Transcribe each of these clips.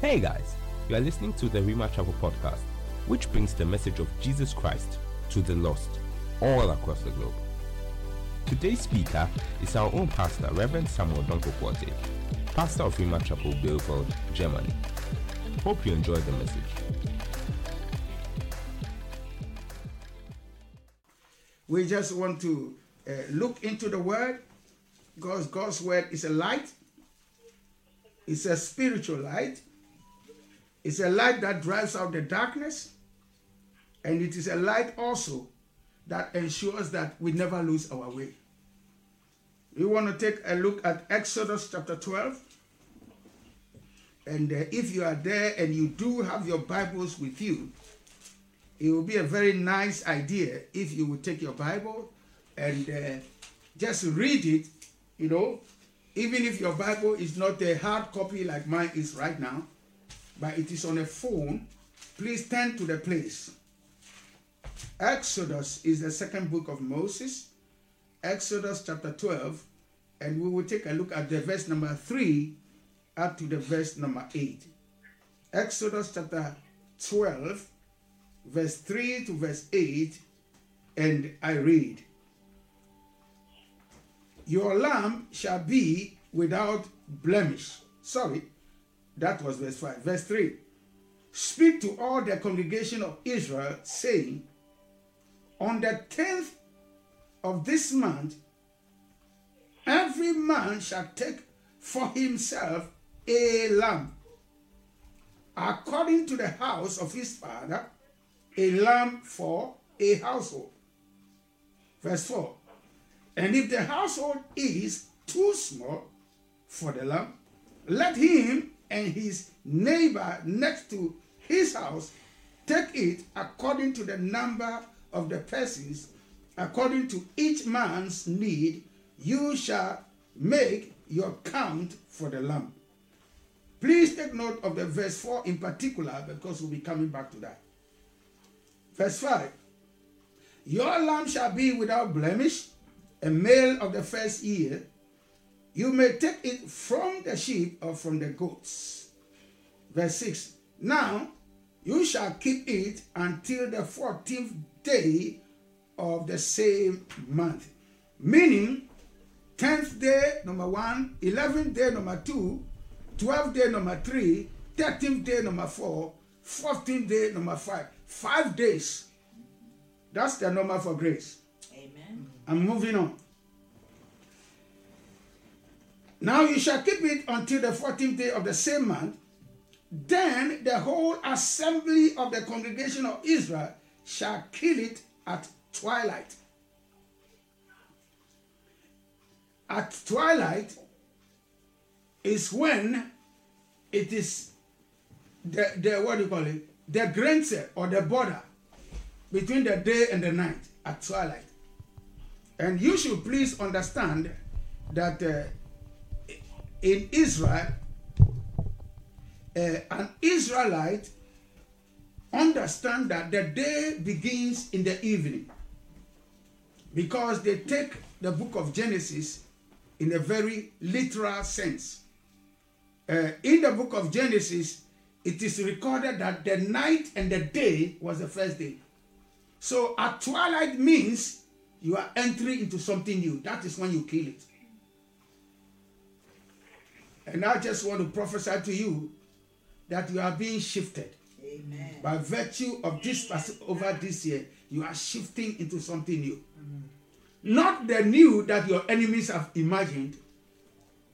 Hey guys, you are listening to the Rhema Chapel podcast, which brings the message of Jesus Christ to the lost all across the globe. Today's speaker is our own pastor, Reverend Samuel Odonkor-Quartey, pastor of Rhema Chapel, Bielefeld, Germany. Hope you enjoy the message. We just want to uh, look into the Word because God's Word is a light, it's a spiritual light, it's a light that drives out the darkness, and it is a light also that ensures that we never lose our way. We want to take a look at Exodus chapter 12. And uh, if you are there and you do have your Bibles with you, it will be a very nice idea if you would take your Bible and uh, just read it, you know, even if your Bible is not a hard copy like mine is right now, but it is on a phone, please turn to the place. Exodus is the second book of Moses, Exodus chapter 12, and we will take a look at the verse number 3 up to the verse number 8. Exodus chapter 12, verse 3 to verse 8, and I read Your lamb shall be without blemish. Sorry, that was verse 5. Verse 3 Speak to all the congregation of Israel, saying, On the tenth of this month, every man shall take for himself a lamb, according to the house of his father, a lamb for a household. Verse 4 And if the household is too small for the lamb, let him and his neighbor next to his house take it according to the number of the persons, according to each man's need, you shall make your count for the lamb. Please take note of the verse 4 in particular because we'll be coming back to that. Verse 5 Your lamb shall be without blemish, a male of the first year. You may take it from the sheep or from the goats. Verse 6 Now you shall keep it until the 14th day of the same month. Meaning, 10th day, number one, 11th day, number two, 12th day, number three, 13th day, number four, 14th day, number five. Five days. That's the number for grace. Amen. I'm moving on. Now you shall keep it until the 14th day of the same month. Then the whole assembly of the congregation of Israel shall kill it at twilight. At twilight is when it is the, the what do you call it? The granice or the border between the day and the night at twilight. And you should please understand that uh, in Israel, uh, an Israelite understand that the day begins in the evening because they take the book of Genesis in a very literal sense. Uh, in the book of Genesis, it is recorded that the night and the day was the first day. So at twilight means you are entering into something new. That is when you kill it. And I just want to prophesy to you that you are being shifted. Amen. By virtue of this over this year, you are shifting into something new. Mm. Not the new that your enemies have imagined,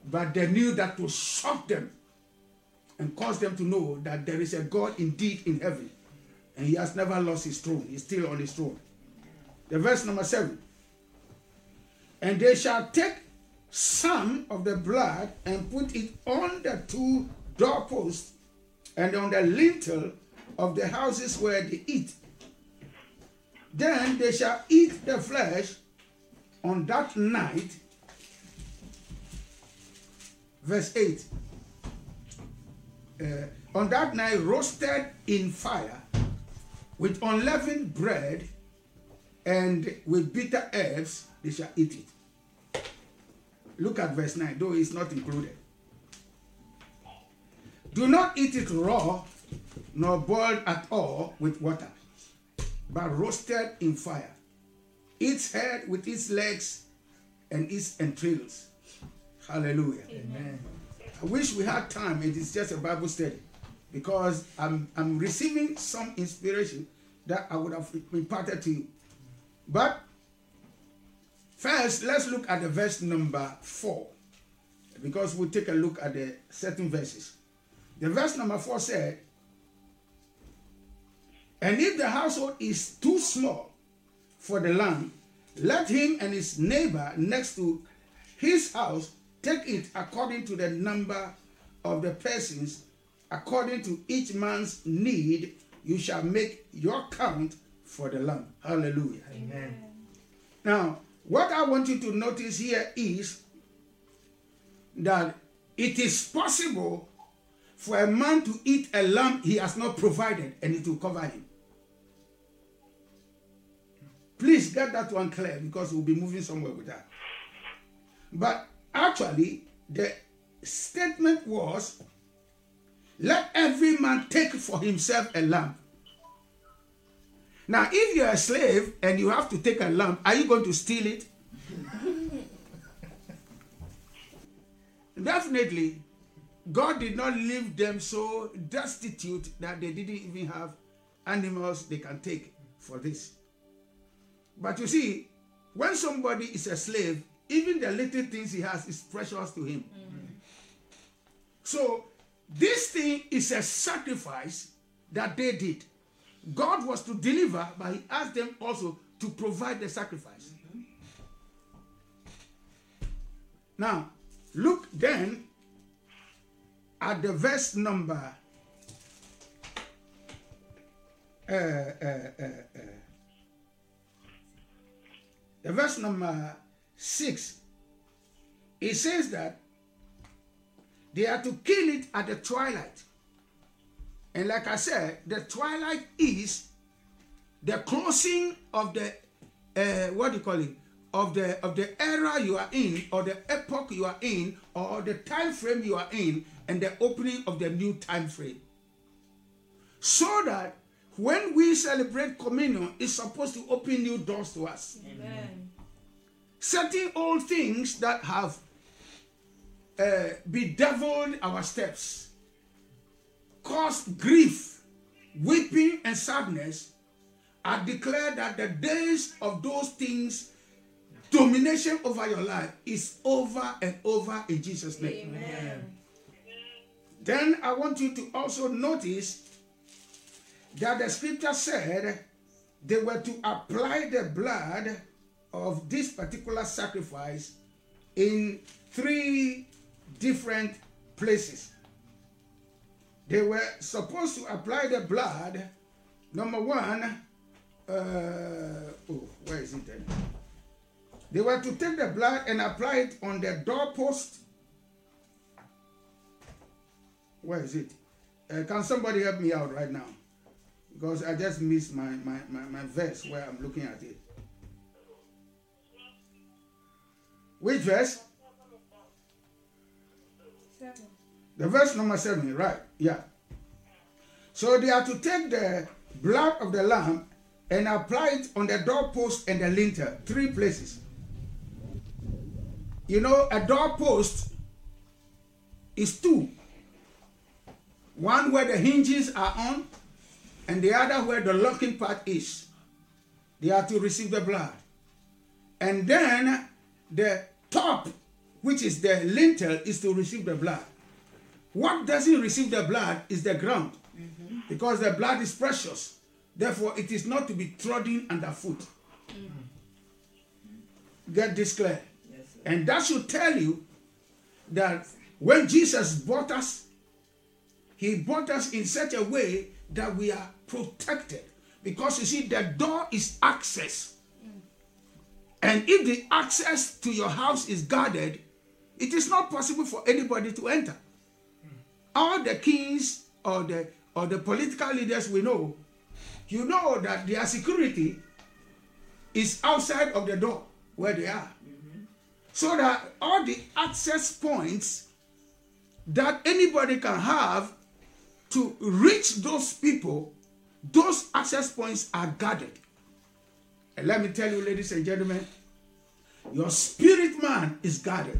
but the new that will shock them and cause them to know that there is a God indeed in heaven. And he has never lost his throne. He's still on his throne. The verse number seven. And they shall take some of the blood and put it on the two doorposts and on the lintel of the houses where they eat. Then they shall eat the flesh on that night. Verse 8. Uh, on that night, roasted in fire with unleavened bread and with bitter herbs, they shall eat it. Look at verse 9, though it's not included. Do not eat it raw, nor boiled at all with water, but roasted in fire. Its head with its legs and its entrails. Hallelujah. Amen. I wish we had time. It is just a Bible study because I'm, I'm receiving some inspiration that I would have imparted to you. But first, let's look at the verse number four because we'll take a look at the certain verses. The verse number four said, And if the household is too small for the lamb, let him and his neighbor next to his house take it according to the number of the persons, according to each man's need, you shall make your count for the lamb. Hallelujah. Amen. Now, what I want you to notice here is that it is possible for a man to eat a lamb he has not provided and it will cover him. Please get that one clear because we'll be moving somewhere with that. But actually, the statement was let every man take for himself a lamb. Now, if you're a slave and you have to take a lamb, are you going to steal it? Definitely, God did not leave them so destitute that they didn't even have animals they can take for this. But you see, when somebody is a slave, even the little things he has is precious to him. So, this thing is a sacrifice that they did. God was to deliver, but he asked them also to provide the sacrifice. Now, look then at the verse number uh, uh, uh, uh, the verse number six. It says that they are to kill it at the twilight. And like I said, the twilight is the closing of the uh, what do you call it? Of the of the era you are in, or the epoch you are in, or the time frame you are in, and the opening of the new time frame. So that when we celebrate communion, it's supposed to open new doors to us. Amen. Certain old things that have uh, bedeviled our steps, caused grief, weeping, and sadness, I declare that the days of those things, domination over your life, is over and over in Jesus' name. Amen. Then I want you to also notice that the scripture said they were to apply the blood of this particular sacrifice in three different places. They were supposed to apply the blood, number one, uh, oh, where is it then? They were to take the blood and apply it on the doorpost where is it? Uh, can somebody help me out right now? Because I just missed my, my, my, my verse where I'm looking at it. Which verse? The verse number seven, right? Yeah. So they are to take the blood of the lamb and apply it on the doorpost and the lintel, three places. You know, a doorpost is two. One where the hinges are on, and the other where the locking part is. They are to receive the blood. And then the top, which is the lintel, is to receive the blood. What doesn't receive the blood is the ground, mm-hmm. because the blood is precious. Therefore, it is not to be trodden underfoot. Mm-hmm. Get this clear. Yes. And that should tell you that when Jesus bought us, he bought us in such a way that we are protected. Because you see, the door is access. Mm. And if the access to your house is guarded, it is not possible for anybody to enter. All the kings or the or the political leaders we know, you know that their security is outside of the door where they are. Mm-hmm. So that all the access points that anybody can have to reach those people, those access points are guarded. And let me tell you, ladies and gentlemen, your spirit man is guarded.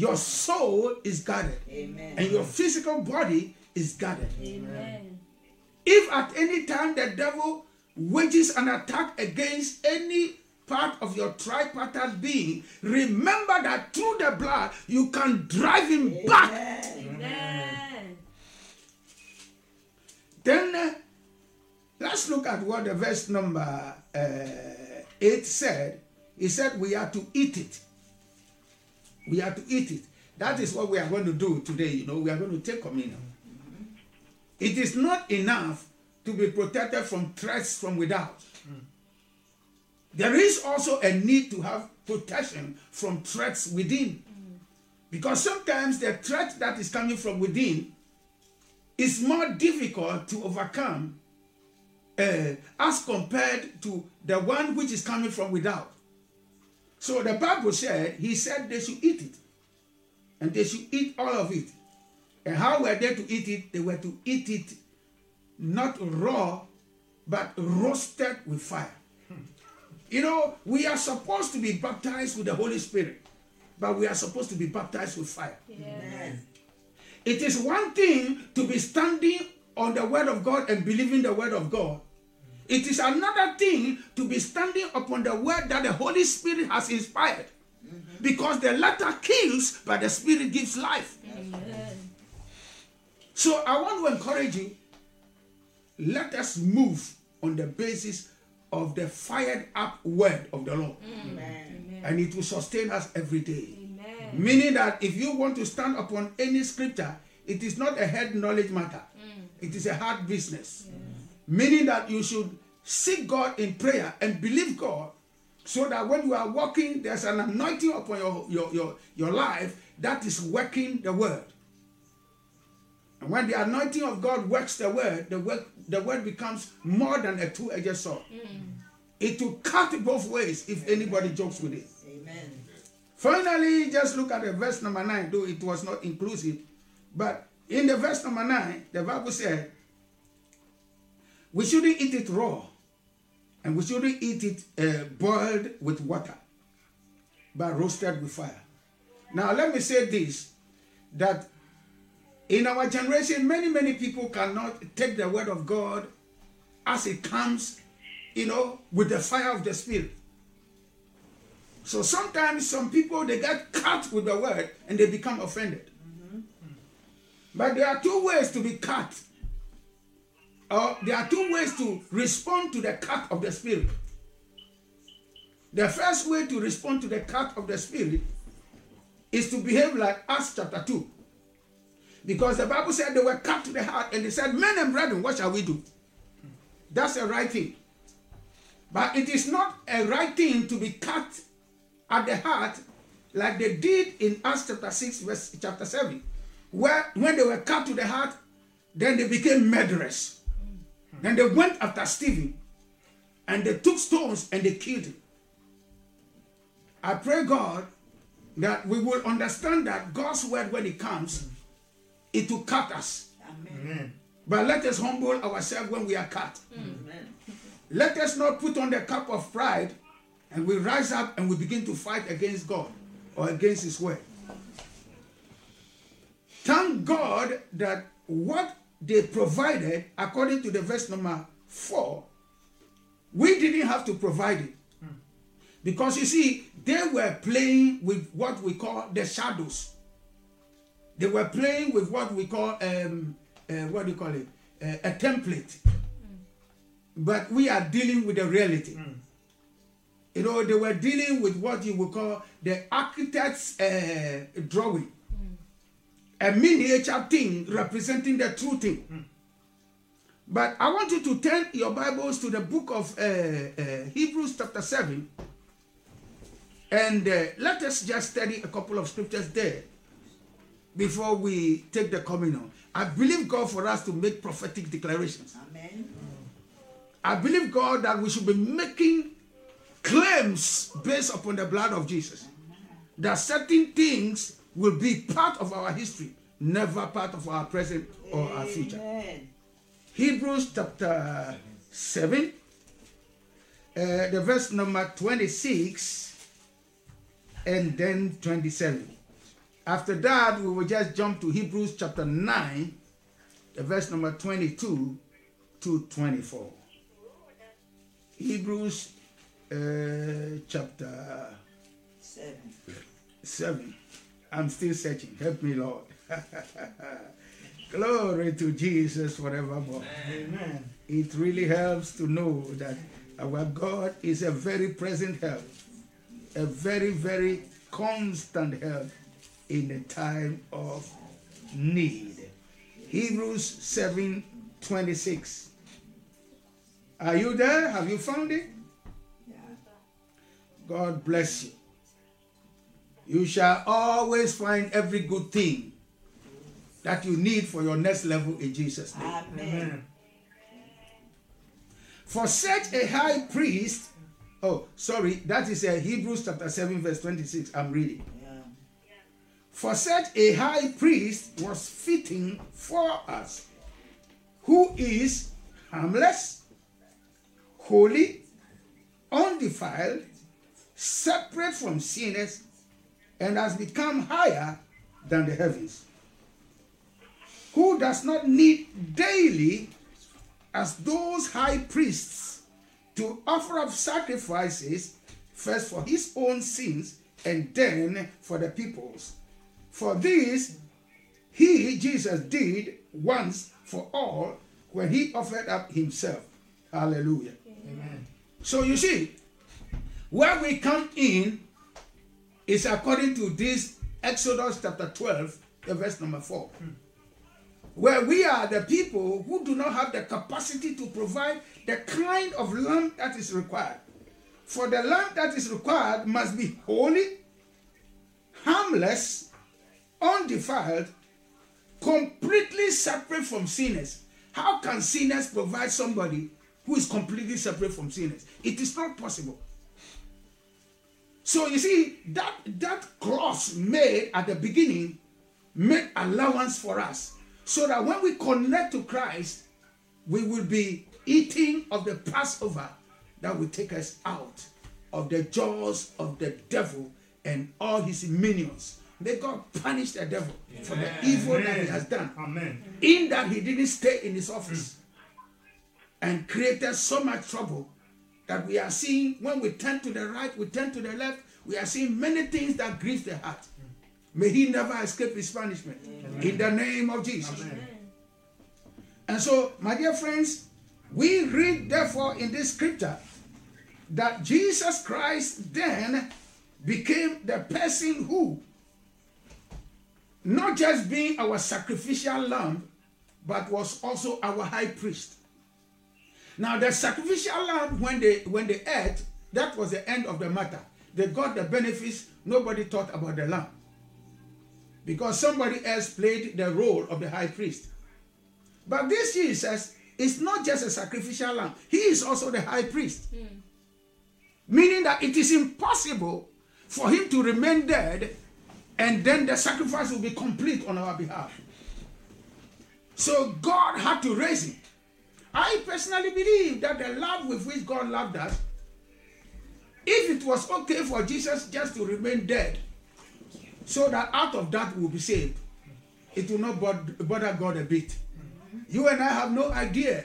Your soul is guarded. Amen. And your physical body is guarded. Amen. If at any time the devil wages an attack against any part of your tripartite being, remember that through the blood you can drive him back. Amen. Then uh, let's look at what the verse number uh, 8 said. He said, We are to eat it. We have to eat it. That is what we are going to do today. You know, we are going to take communion. It is not enough to be protected from threats from without. There is also a need to have protection from threats within. Because sometimes the threat that is coming from within is more difficult to overcome uh, as compared to the one which is coming from without. So the Bible said, He said they should eat it. And they should eat all of it. And how were they to eat it? They were to eat it not raw, but roasted with fire. Hmm. You know, we are supposed to be baptized with the Holy Spirit, but we are supposed to be baptized with fire. Yes. It is one thing to be standing on the word of God and believing the word of God. It is another thing to be standing upon the word that the Holy Spirit has inspired. Mm-hmm. Because the latter kills, but the Spirit gives life. Amen. So I want to encourage you let us move on the basis of the fired up word of the Lord. Amen. And it will sustain us every day. Amen. Meaning that if you want to stand upon any scripture, it is not a head knowledge matter, mm. it is a heart business. Meaning that you should seek God in prayer and believe God so that when you are walking, there's an anointing upon your, your, your, your life that is working the word. And when the anointing of God works the word, the word, the word becomes more than a two edged sword. Hmm. It will cut both ways if anybody jokes with it. Amen. Finally, just look at the verse number 9, though it was not inclusive. But in the verse number 9, the Bible said, we shouldn't eat it raw, and we shouldn't eat it uh, boiled with water, but roasted with fire. Now, let me say this that in our generation, many, many people cannot take the word of God as it comes, you know, with the fire of the Spirit. So sometimes some people they get cut with the word and they become offended. But there are two ways to be cut. There are two ways to respond to the cut of the spirit. The first way to respond to the cut of the spirit is to behave like Acts chapter 2. Because the Bible said they were cut to the heart and they said, Men and brethren, what shall we do? That's a right thing. But it is not a right thing to be cut at the heart like they did in Acts chapter 6, verse chapter 7, where when they were cut to the heart, then they became murderers. Then they went after Stephen and they took stones and they killed him. I pray God that we will understand that God's word, when it comes, it will cut us. Amen. But let us humble ourselves when we are cut. Amen. Let us not put on the cup of pride and we rise up and we begin to fight against God or against His word. Thank God that what they provided, according to the verse number four, we didn't have to provide it. Because you see, they were playing with what we call the shadows. They were playing with what we call, um, uh, what do you call it? Uh, a template. But we are dealing with the reality. You know, they were dealing with what you would call the architect's uh, drawing. A miniature thing representing the true thing. But I want you to turn your Bibles to the book of uh, uh, Hebrews, chapter 7. And uh, let us just study a couple of scriptures there before we take the communion. I believe God for us to make prophetic declarations. Amen. I believe God that we should be making claims based upon the blood of Jesus. That certain things will be part of our history never part of our present or our future. Hebrews chapter 7, uh, the verse number 26 and then 27. After that, we will just jump to Hebrews chapter 9, the verse number 22 to 24. Hebrews uh, chapter Seven. 7. I'm still searching. Help me, Lord. Glory to Jesus forevermore. Amen. It really helps to know that our God is a very present help, a very, very constant help in the time of need. Hebrews 7 26. Are you there? Have you found it? Yeah. God bless you. You shall always find every good thing that you need for your next level in Jesus' name. Amen. For such a high priest, oh, sorry, that is uh, Hebrews chapter 7, verse 26. I'm reading. Yeah. For such a high priest was fitting for us, who is harmless, holy, undefiled, separate from sinners, and has become higher than the heavens, who does not need daily, as those high priests, to offer up sacrifices, first for his own sins and then for the people's. For this he, Jesus, did once for all when he offered up himself. Hallelujah. Amen. So you see, where we come in is according to this Exodus chapter 12, the verse number 4. Where we are the people who do not have the capacity to provide the kind of lamb that is required. For the lamb that is required must be holy, harmless, undefiled, completely separate from sinners. How can sinners provide somebody who is completely separate from sinners? It is not possible. So you see that that cross made at the beginning made allowance for us, so that when we connect to Christ, we will be eating of the Passover that will take us out of the jaws of the devil and all his minions. May God punish the devil for the evil that he has done. Amen. In that he didn't stay in his office mm. and created so much trouble that we are seeing when we turn to the right, we turn to the left, we are seeing many things that grieve the heart. May he never escape his punishment. In the name of Jesus. Amen. And so, my dear friends, we read therefore in this scripture that Jesus Christ then became the person who, not just being our sacrificial lamb, but was also our high priest. Now, the sacrificial lamb, when they when they ate, that was the end of the matter. They got the benefits. Nobody thought about the lamb because somebody else played the role of the high priest. But this Jesus is not just a sacrificial lamb; he is also the high priest. Hmm. Meaning that it is impossible for him to remain dead and then the sacrifice will be complete on our behalf. So God had to raise him. I personally believe that the love with which God loved us, if it was okay for Jesus just to remain dead, so that out of that we'll be saved, it will not bother God a bit. You and I have no idea.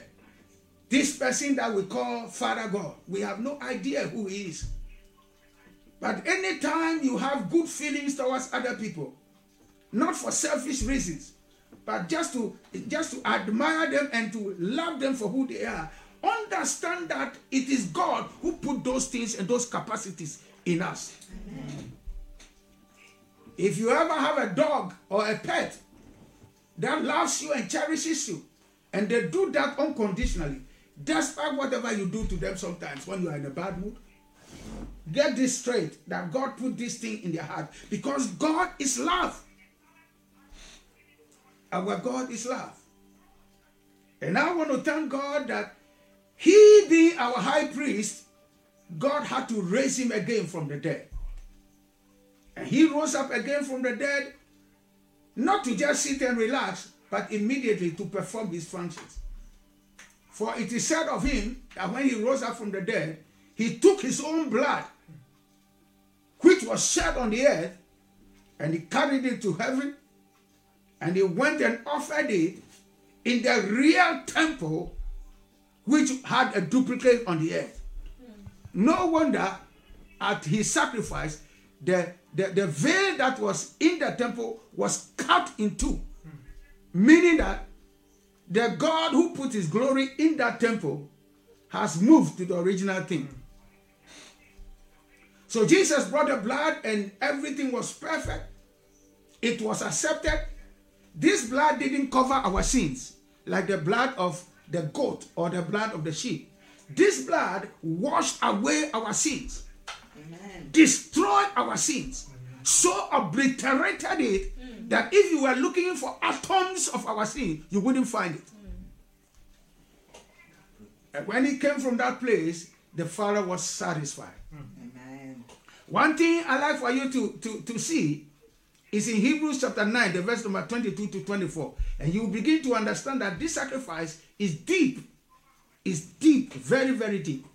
This person that we call Father God, we have no idea who he is. But anytime you have good feelings towards other people, not for selfish reasons, but just to just to admire them and to love them for who they are, understand that it is God who put those things and those capacities in us. If you ever have a dog or a pet that loves you and cherishes you, and they do that unconditionally, despite whatever you do to them sometimes when you are in a bad mood, get this straight that God put this thing in their heart because God is love. Our God is love. And I want to thank God that He being our high priest, God had to raise him again from the dead. And he rose up again from the dead not to just sit and relax, but immediately to perform his functions. For it is said of him that when he rose up from the dead, he took his own blood, which was shed on the earth, and he carried it to heaven, and he went and offered it in the real temple, which had a duplicate on the earth. No wonder at his sacrifice, the, the, the veil that was in the temple was cut in two, meaning that the God who put his glory in that temple has moved to the original thing. So Jesus brought the blood and everything was perfect. It was accepted. This blood didn't cover our sins like the blood of the goat or the blood of the sheep. This blood washed away our sins, Amen. destroyed our sins, so obliterated it mm. that if you were looking for atoms of our sin, you wouldn't find it. Mm. And when he came from that place, the Father was satisfied. Mm. Amen. One thing I like for you to, to, to see is in Hebrews chapter 9, the verse number 22 to 24. And you begin to understand that this sacrifice is deep. Is deep, very, very deep.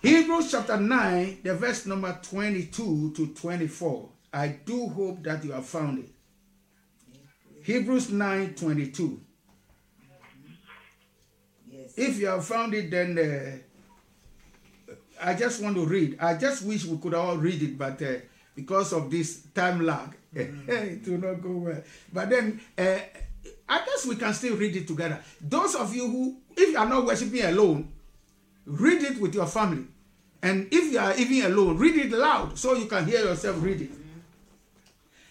Hebrews chapter 9, the verse number 22 to 24. I do hope that you have found it. Hebrews 9 22. Yes. If you have found it, then uh, I just want to read. I just wish we could all read it, but uh, because of this time lag, it will not go well. But then uh, I guess we can still read it together. Those of you who, if you are not worshiping alone, read it with your family. And if you are even alone, read it loud so you can hear yourself read it.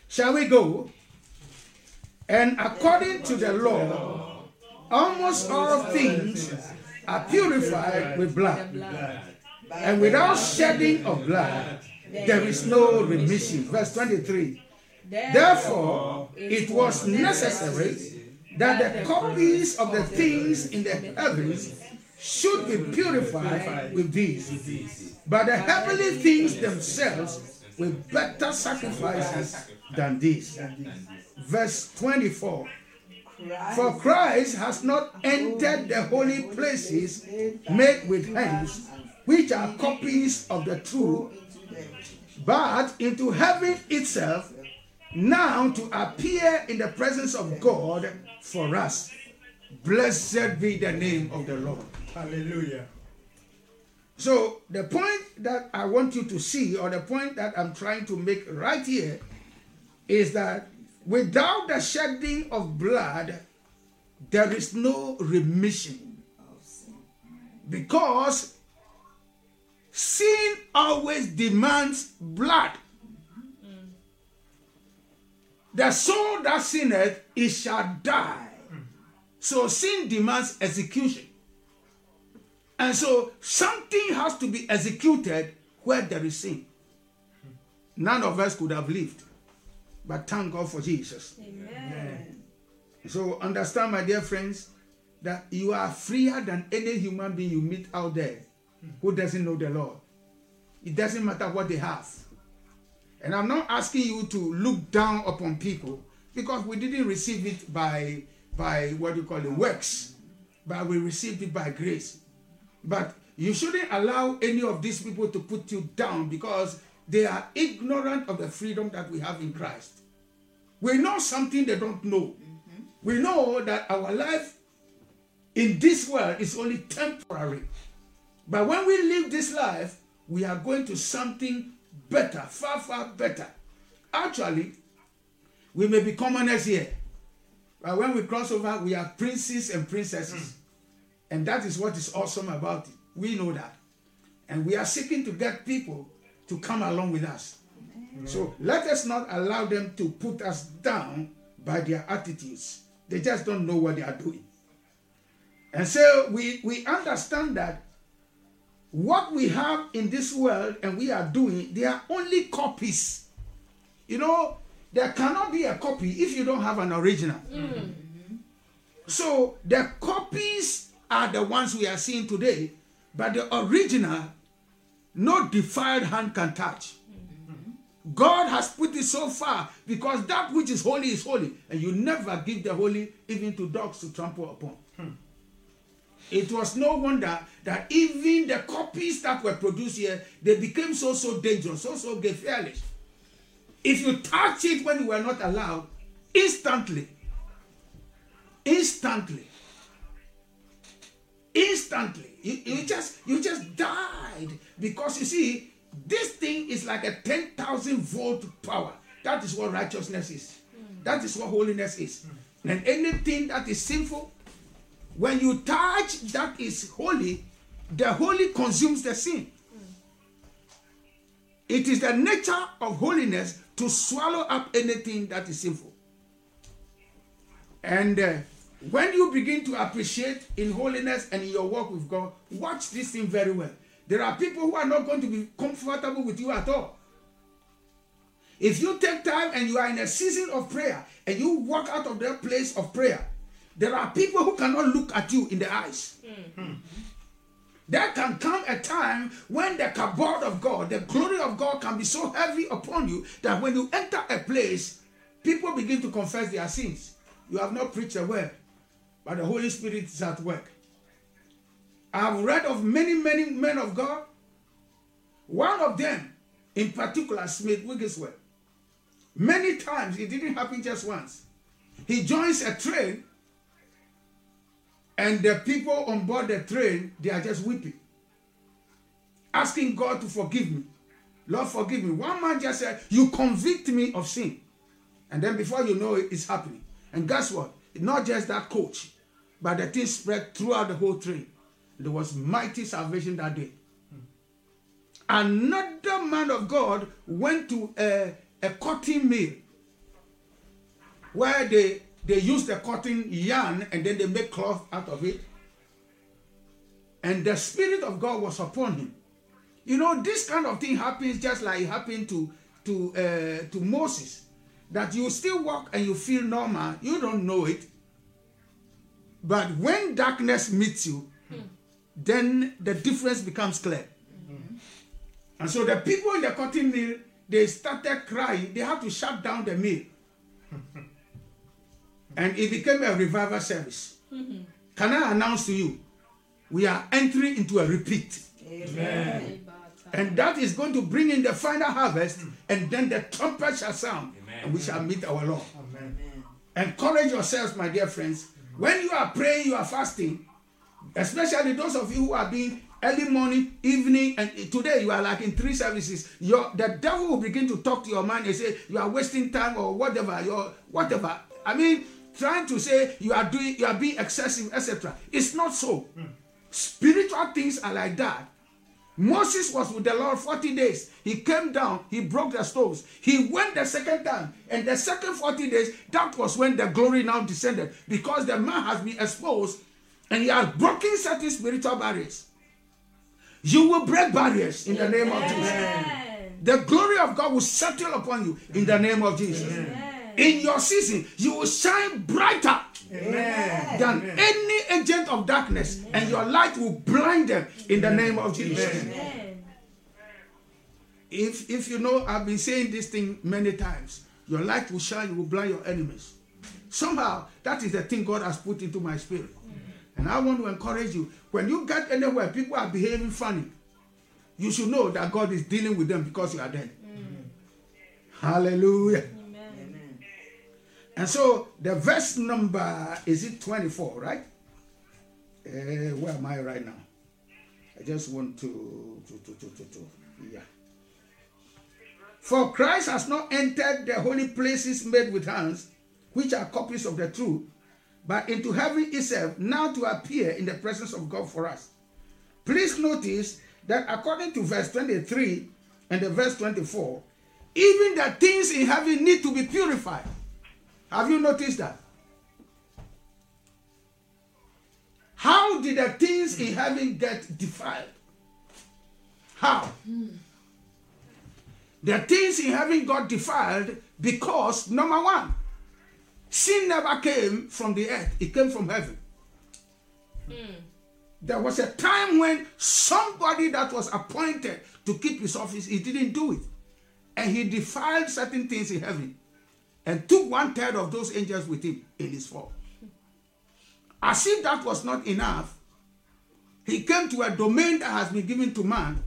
Shall we go? And according to the law, almost all things are purified with blood. And without shedding of blood, there is no remission. Verse 23. Therefore, it was necessary that the copies of the things in the heavens should be purified with these. But the heavenly things themselves with better sacrifices than these. Verse 24. For Christ has not entered the holy places made with hands, which are copies of the true, but into heaven itself, now to appear in the presence of God for us. Blessed be the name of the Lord. Hallelujah. So, the point that I want you to see, or the point that I'm trying to make right here, is that without the shedding of blood, there is no remission. Because sin always demands blood. The soul that sinneth, it shall die. So sin demands execution. And so something has to be executed where there is sin. None of us could have lived. But thank God for Jesus. Amen. So understand, my dear friends, that you are freer than any human being you meet out there who doesn't know the Lord. It doesn't matter what they have. And I'm not asking you to look down upon people because we didn't receive it by by what you call it works, but we received it by grace. But you shouldn't allow any of these people to put you down because they are ignorant of the freedom that we have in Christ. We know something they don't know. Mm-hmm. We know that our life in this world is only temporary. But when we live this life, we are going to something better, far, far better. Actually, we may be commoners here. But when we cross over, we are princes and princesses. Hmm. And that is what is awesome about it. We know that. And we are seeking to get people to come along with us. So let us not allow them to put us down by their attitudes. They just don't know what they are doing. And so we, we understand that what we have in this world and we are doing, they are only copies. You know, there cannot be a copy if you don't have an original. Mm. Mm-hmm. So the copies are the ones we are seeing today, but the original, no defiled hand can touch. Mm-hmm. God has put it so far because that which is holy is holy, and you never give the holy even to dogs to trample upon. It was no wonder that even the copies that were produced here, they became so so dangerous, so so gefährlich. If you touch it when you were not allowed, instantly, instantly, instantly, you, you just you just died because you see this thing is like a ten thousand volt power. That is what righteousness is. That is what holiness is. And anything that is sinful, when you touch that is holy, the holy consumes the sin. It is the nature of holiness to swallow up anything that is sinful. And uh, when you begin to appreciate in holiness and in your walk with God, watch this thing very well. There are people who are not going to be comfortable with you at all. If you take time and you are in a season of prayer and you walk out of that place of prayer, there are people who cannot look at you in the eyes. Hmm. There can come a time when the kabod of God, the glory of God, can be so heavy upon you that when you enter a place, people begin to confess their sins. You have not preached a word, but the Holy Spirit is at work. I've read of many, many men of God. One of them, in particular, Smith Wigglesworth. Many times, it didn't happen just once. He joins a train, and the people on board the train, they are just weeping, asking God to forgive me. Lord, forgive me. One man just said, You convict me of sin. And then before you know it, it's happening. And guess what? Not just that coach, but the thing spread throughout the whole train. There was mighty salvation that day. Another man of God went to a, a cotton mill where they, they use the cotton yarn and then they make cloth out of it. And the Spirit of God was upon him. You know, this kind of thing happens just like it happened to, to, uh, to Moses. That you still walk and you feel normal, you don't know it. But when darkness meets you, then the difference becomes clear. And so the people in the cotton mill, they started crying. They had to shut down the mill. And it became a revival service. Mm-hmm. Can I announce to you, we are entering into a repeat. Amen. And that is going to bring in the final harvest, and then the trumpet shall sound, and we shall meet our Lord. Amen. Encourage yourselves, my dear friends. When you are praying, you are fasting, especially those of you who are being early morning, evening, and today you are like in three services. Your the devil will begin to talk to your mind and say you are wasting time or whatever. Your whatever. I mean, trying to say you are doing you are being excessive, etc. It's not so. Spiritual things are like that. Moses was with the Lord 40 days. He came down, he broke the stones. He went the second time, and the second 40 days, that was when the glory now descended because the man has been exposed and he has broken certain spiritual barriers. You will break barriers in the name of Jesus. Amen. The glory of God will settle upon you in the name of Jesus. In your season, you will shine brighter Amen. than any agent of darkness, and your light will blind them in the name of Jesus. Amen. If if you know, I've been saying this thing many times. Your light will shine, you will blind your enemies. Somehow, that is the thing God has put into my spirit. And I want to encourage you. When you get anywhere, people are behaving funny. You should know that God is dealing with them because you are there. Mm. Hallelujah. And so the verse number is it 24, right? Uh, where am I right now? I just want to, to, to, to, to, to yeah. For Christ has not entered the holy places made with hands, which are copies of the truth, but into heaven itself, now to appear in the presence of God for us. Please notice that according to verse 23 and the verse 24, even the things in heaven need to be purified. Have you noticed that? How did the things in heaven get defiled? How? The things in heaven got defiled because, number one, sin never came from the earth, it came from heaven. There was a time when somebody that was appointed to keep his office, he didn't do it. and he defiled certain things in heaven and took one third of those angels with him in his fall. As if that was not enough, he came to a domain that has been given to man,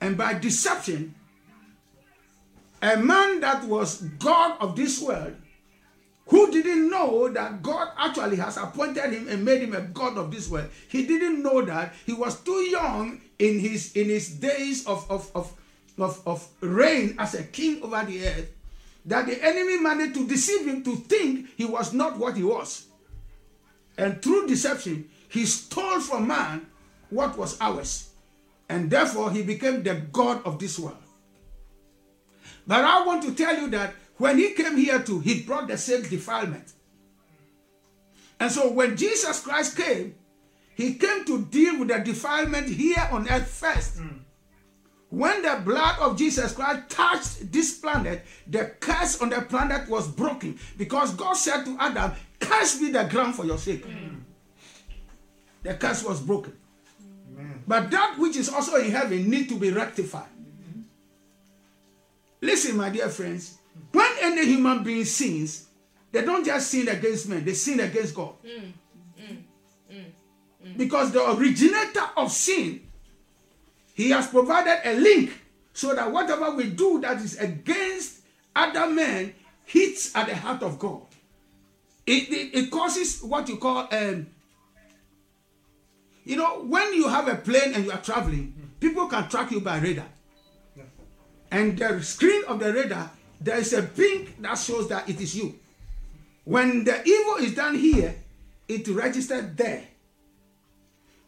and by deception, a man that was God of this world, who didn't know that God actually has appointed him and made him a God of this world, he didn't know that he was too young in his in his days of of of of, of reign as a king over the earth, that the enemy managed to deceive him to think he was not what he was. And through deception, he stole from man what was ours. And therefore, he became the God of this world. But I want to tell you that when he came here too, he brought the same defilement. And so when Jesus Christ came, he came to deal with the defilement here on earth first. Hmm. When the blood of Jesus Christ touched this planet, the curse on the planet was broken because God said to Adam, Curse be the ground for your sake. Mm. The curse was broken. But that which is also in heaven need to be rectified. Mm-hmm. Listen, my dear friends, when any human being sins, they don't just sin against men, they sin against God. Mm. Mm. Because the originator of sin, he has provided a link so that whatever we do that is against other men hits at the heart of God. It, it, it causes what you call, um, you know, when you have a plane and you are traveling, people can track you by radar. And the screen of the radar, there is a pink that shows that it is you. When the evil is done here, it registered there.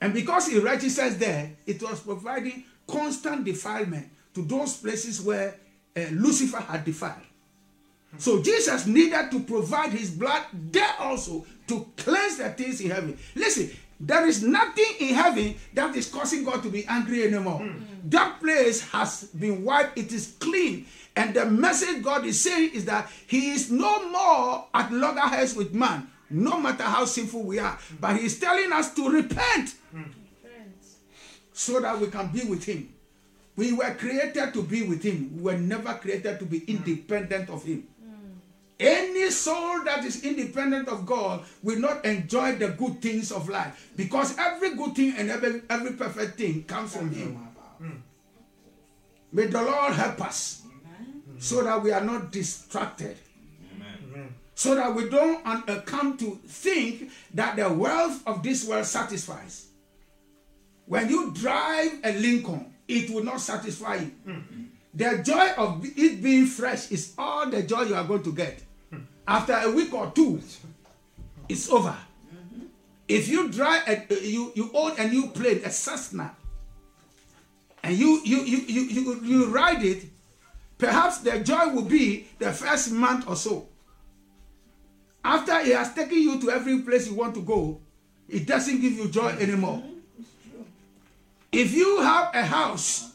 And because it registers there, it was providing constant defilement to those places where uh, Lucifer had defiled. So Jesus needed to provide his blood there also to cleanse the things in heaven. Listen, there is nothing in heaven that is causing God to be angry anymore. That place has been wiped, it is clean. And the message God is saying is that He is no more at loggerheads with man, no matter how sinful we are. But He is telling us to repent so that we can be with Him. We were created to be with Him, we were never created to be independent of Him. Any soul that is independent of God will not enjoy the good things of life because every good thing and every, every perfect thing comes from Him. May the Lord help us so that we are not distracted. So that we don't uh, come to think that the wealth of this world satisfies. When you drive a Lincoln, it will not satisfy you. Mm-hmm. The joy of it being fresh is all the joy you are going to get. Hmm. After a week or two, it's over. Mm-hmm. If you drive, a, uh, you you own a new plane, a Cessna, and you you you you you, you ride it, perhaps the joy will be the first month or so. After it has taken you to every place you want to go, it doesn't give you joy anymore. If you have a house,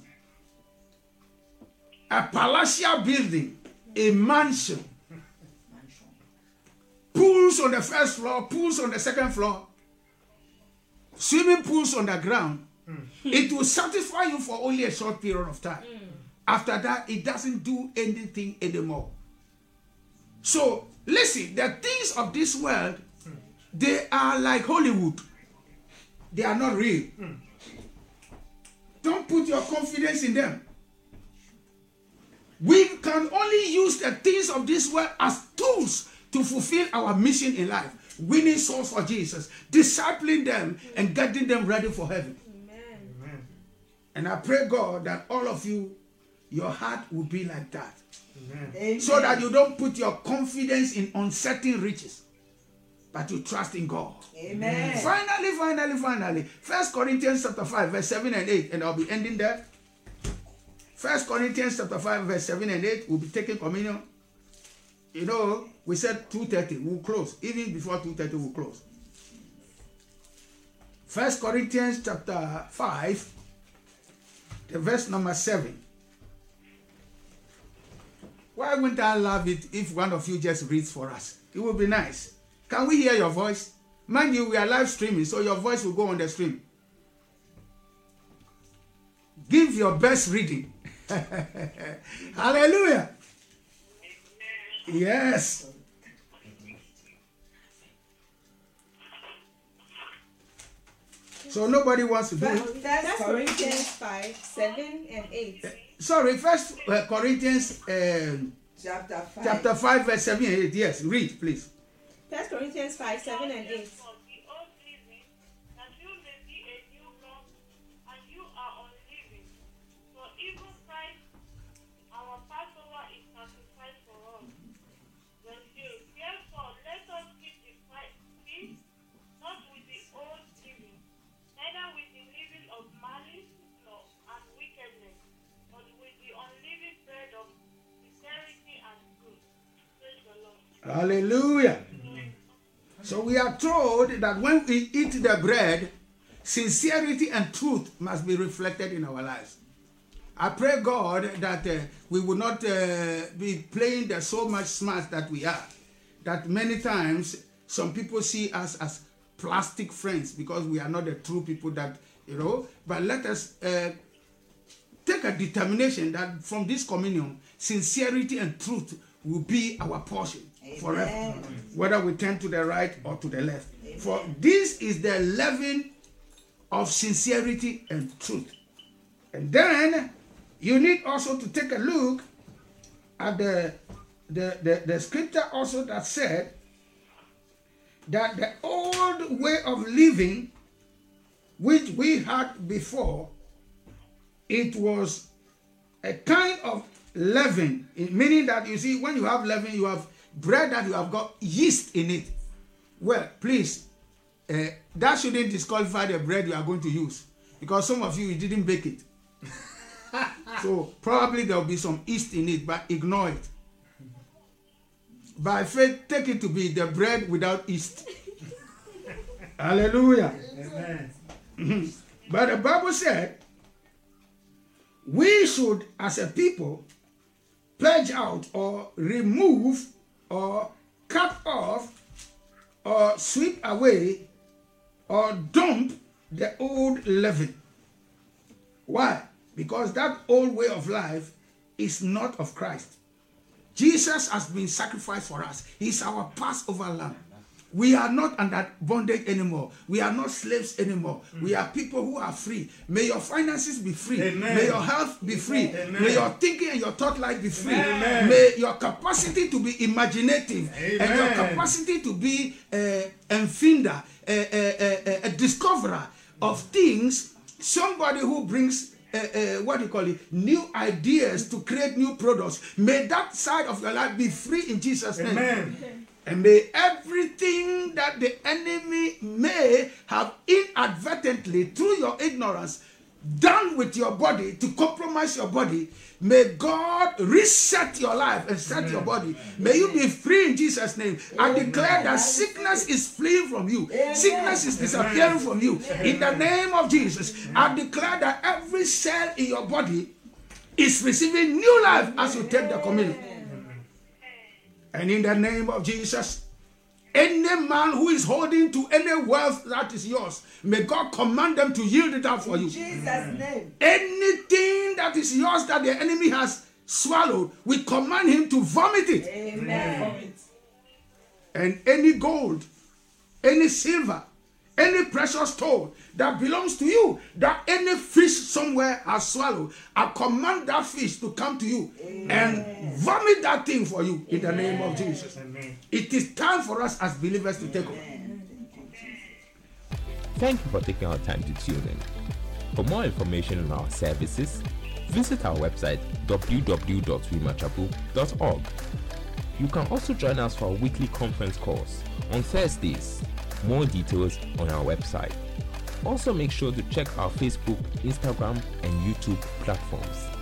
a palatial building, a mansion, pools on the first floor, pools on the second floor, swimming pools on the ground, hmm. it will satisfy you for only a short period of time. Hmm. After that, it doesn't do anything anymore. So, listen, the things of this world, they are like Hollywood. They are not real. Don't put your confidence in them. We can only use the things of this world as tools to fulfill our mission in life. Winning souls for Jesus, discipling them, and getting them ready for heaven. Amen. And I pray, God, that all of you, your heart will be like that. Amen. So that you don't put your confidence in uncertain riches, but you trust in God. Amen. Finally, finally, finally. First Corinthians chapter 5, verse 7 and 8, and I'll be ending there. First Corinthians chapter 5, verse 7 and 8, we'll be taking communion. You know, we said 2.30, we'll close. Even before 2.30, we'll close. First Corinthians chapter 5, the verse number 7. Why wouldn't I love it if one of you just reads for us? It would be nice. Can we hear your voice? Mind you, we are live streaming, so your voice will go on the stream. Give your best reading. Hallelujah. Yes. So nobody wants to do it. First Corinthians 5, 7 and 8. Sorry, First uh, Corinthians um, Chapter 5. chapter 5, verse 7 and 8. Yes, read, please. First Corinthians 5, 7 and 8. Hallelujah. So we are told that when we eat the bread, sincerity and truth must be reflected in our lives. I pray God that uh, we will not uh, be playing the so much smart that we are. That many times some people see us as plastic friends because we are not the true people that you know. But let us uh, take a determination that from this communion, sincerity and truth will be our portion forever, whether we turn to the right or to the left. For this is the leaven of sincerity and truth. And then you need also to take a look at the, the, the, the scripture also that said that the old way of living which we had before it was a kind of leaven, meaning that you see, when you have leaven, you have bread that you have got yeast in it. Well, please, uh, that shouldn't disqualify the bread you are going to use because some of you, you didn't bake it. so probably there will be some yeast in it, but ignore it. By faith, take it to be the bread without yeast. Hallelujah. But the Bible said we should, as a people, pledge out or remove or cut off or sweep away or dump the old leaven. Why? Because that old way of life is not of Christ. Jesus has been sacrificed for us. He's our Passover lamb. We are not under bondage anymore. We are not slaves anymore. We are people who are free. May your finances be free. Amen. May your health be free. Amen. May your thinking and your thought life be free. Amen. May your capacity to be imaginative and your capacity to be a a, a, a, a discoverer of things, somebody who brings uh, uh, what do you call it, new ideas to create new products. May that side of your life be free in Jesus' name. Amen. And may everything that the enemy may have inadvertently, through your ignorance, done with your body to compromise your body, may God reset your life and set your body. May you be free in Jesus' name. I declare that sickness is fleeing from you, sickness is disappearing from you. In the name of Jesus, I declare that every cell in your body is receiving new life as you take the communion. And in the name of Jesus, any man who is holding to any wealth that is yours, may God command them to yield it up for you. Jesus' name. Anything that is yours that the enemy has swallowed, we command him to vomit it. Amen. And any gold, any silver, any precious stone that belongs to you, that any fish somewhere has swallowed, I command that fish to come to you and vomit that thing for you in the name of Jesus. Amen. It is time for us as believers to take over. Thank you for taking our time to tune in. For more information on our services, visit our website www.rhemachapel.org. You can also join us for our weekly conference calls on Thursdays. More details on our website. Also, make sure to check our Facebook, Instagram, and YouTube platforms.